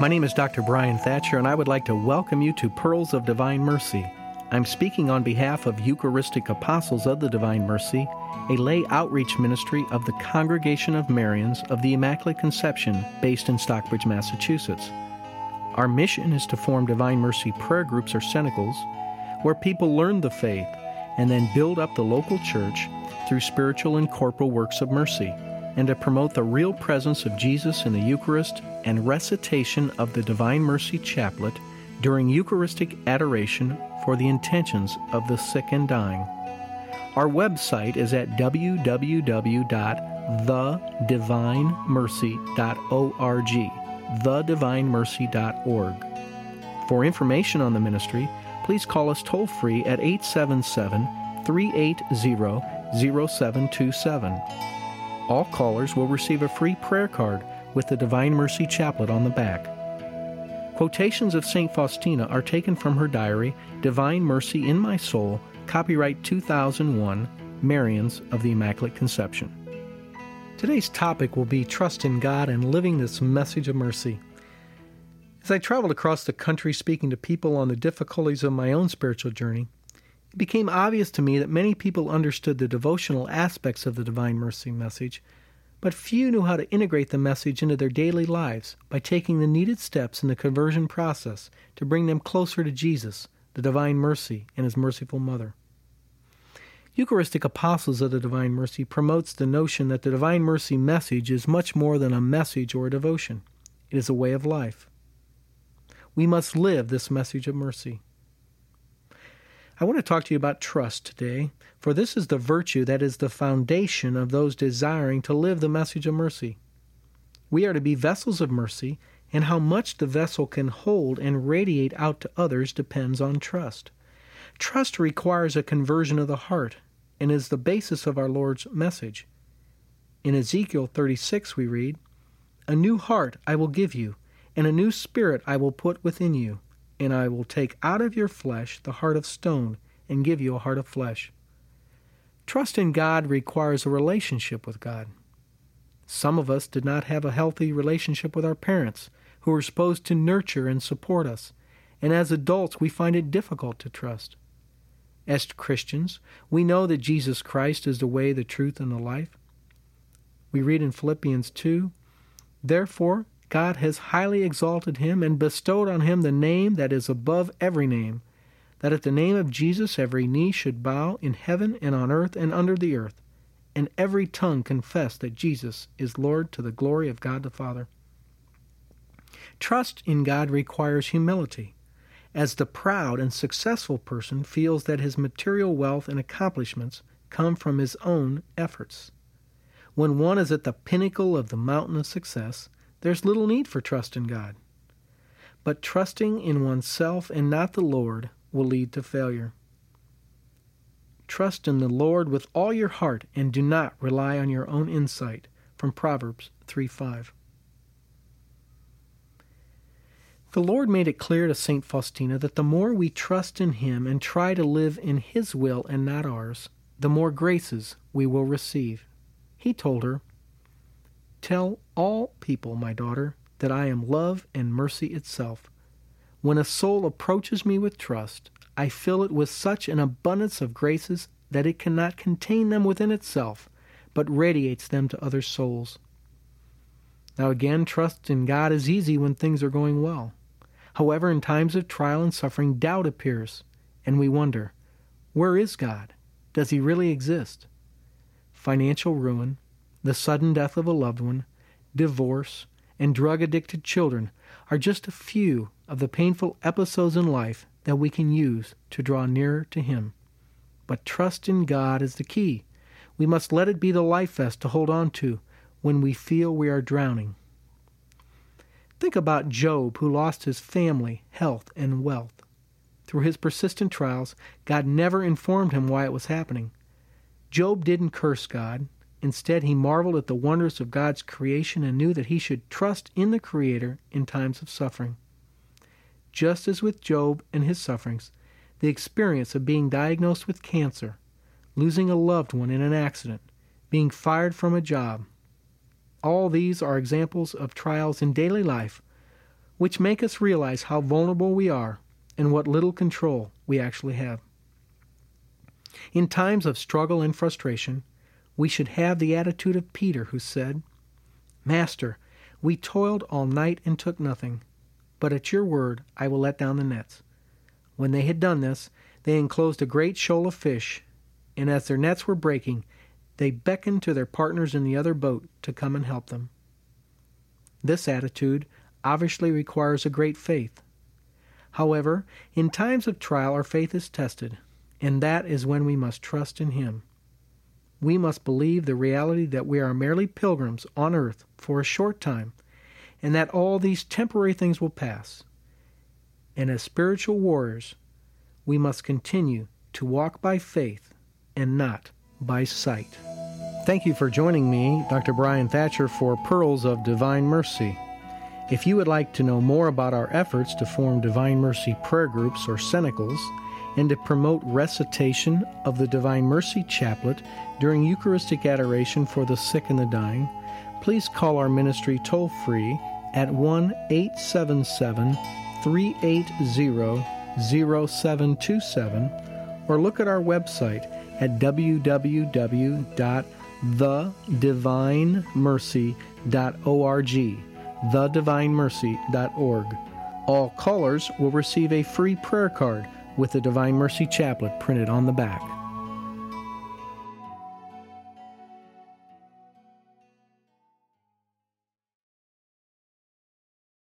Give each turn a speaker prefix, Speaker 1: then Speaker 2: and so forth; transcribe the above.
Speaker 1: My name is Dr. Bryan Thatcher, and I would like to welcome you to Pearls of Divine Mercy. I'm speaking on behalf of Eucharistic Apostles of the Divine Mercy, a lay outreach ministry of the Congregation of Marians of the Immaculate Conception based in Stockbridge, Massachusetts. Our mission is to form Divine Mercy prayer groups or cenacles where people learn the faith and then build up the local church through spiritual and corporal works of mercy, and to promote the real presence of Jesus in the Eucharist and recitation of the Divine Mercy Chaplet during Eucharistic adoration for the intentions of the sick and dying. Our website is at www.thedivinemercy.org, thedivinemercy.org. For information on the ministry, please call us toll free at 877 380 0727. All callers will receive a free prayer card with the Divine Mercy Chaplet on the back. Quotations of St. Faustina are taken from her diary, Divine Mercy in My Soul, copyright 2001, Marians of the Immaculate Conception. Today's topic will be trust in God and living this message of mercy. As I traveled across the country speaking to people on the difficulties of my own spiritual journey, it became obvious to me that many people understood the devotional aspects of the Divine Mercy message, but few knew how to integrate the message into their daily lives by taking the needed steps in the conversion process to bring them closer to Jesus, the Divine Mercy, and His merciful Mother. Eucharistic Apostles of the Divine Mercy promotes the notion that the Divine Mercy message is much more than a message or a devotion. It is a way of life. We must live this message of mercy. I want to talk to you about trust today, for this is the virtue that is the foundation of those desiring to live the message of mercy. We are to be vessels of mercy, and how much the vessel can hold and radiate out to others depends on trust. Trust requires a conversion of the heart and is the basis of our Lord's message. In Ezekiel 36, we read, A new heart I will give you, and a new spirit I will put within you, and I will take out of your flesh the heart of stone and give you a heart of flesh. Trust in God requires a relationship with God. Some of us did not have a healthy relationship with our parents, who were supposed to nurture and support us, and as adults we find it difficult to trust. As Christians, we know that Jesus Christ is the way, the truth, and the life. We read in Philippians 2 Therefore, God has highly exalted him and bestowed on him the name that is above every name, that at the name of Jesus every knee should bow in heaven and on earth and under the earth, and every tongue confess that Jesus is Lord to the glory of God the Father. Trust in God requires humility, as the proud and successful person feels that his material wealth and accomplishments come from his own efforts. When one is at the pinnacle of the mountain of success, there's little need for trust in God. But trusting in oneself and not the Lord will lead to failure. Trust in the Lord with all your heart and do not rely on your own insight. From Proverbs 3 5. The Lord made it clear to St. Faustina that the more we trust in Him and try to live in His will and not ours, the more graces we will receive. He told her, Tell all people, my daughter, that I am love and mercy itself. When a soul approaches me with trust, I fill it with such an abundance of graces that it cannot contain them within itself, but radiates them to other souls. Now, again, trust in God is easy when things are going well. However, in times of trial and suffering, doubt appears, and we wonder where is God? Does he really exist? Financial ruin, the sudden death of a loved one, divorce, and drug addicted children are just a few of the painful episodes in life that we can use to draw nearer to Him. But trust in God is the key. We must let it be the life vest to hold on to when we feel we are drowning. Think about Job, who lost his family, health, and wealth. Through his persistent trials, God never informed him why it was happening. Job didn't curse God, Instead, he marveled at the wonders of God's creation and knew that he should trust in the Creator in times of suffering. Just as with Job and his sufferings, the experience of being diagnosed with cancer, losing a loved one in an accident, being fired from a job, all these are examples of trials in daily life which make us realize how vulnerable we are and what little control we actually have. In times of struggle and frustration, we should have the attitude of Peter, who said, Master, we toiled all night and took nothing, but at your word I will let down the nets. When they had done this, they enclosed a great shoal of fish, and as their nets were breaking, they beckoned to their partners in the other boat to come and help them. This attitude obviously requires a great faith. However, in times of trial, our faith is tested, and that is when we must trust in Him. We must believe the reality that we are merely pilgrims on earth for a short time, and that all these temporary things will pass. And as spiritual warriors, we must continue to walk by faith and not by sight. Thank you for joining me, Dr. Bryan Thatcher, for Pearls of Divine Mercy. If you would like to know more about our efforts to form Divine Mercy prayer groups or cenacles, and to promote recitation of the Divine Mercy Chaplet during Eucharistic adoration for the sick and the dying, please call our ministry toll free at 1 877 380 0727 or look at our website at www.thedivinemercy.org. Thedivinemercy.org. All callers will receive a free prayer card with the Divine Mercy Chaplet printed on the back.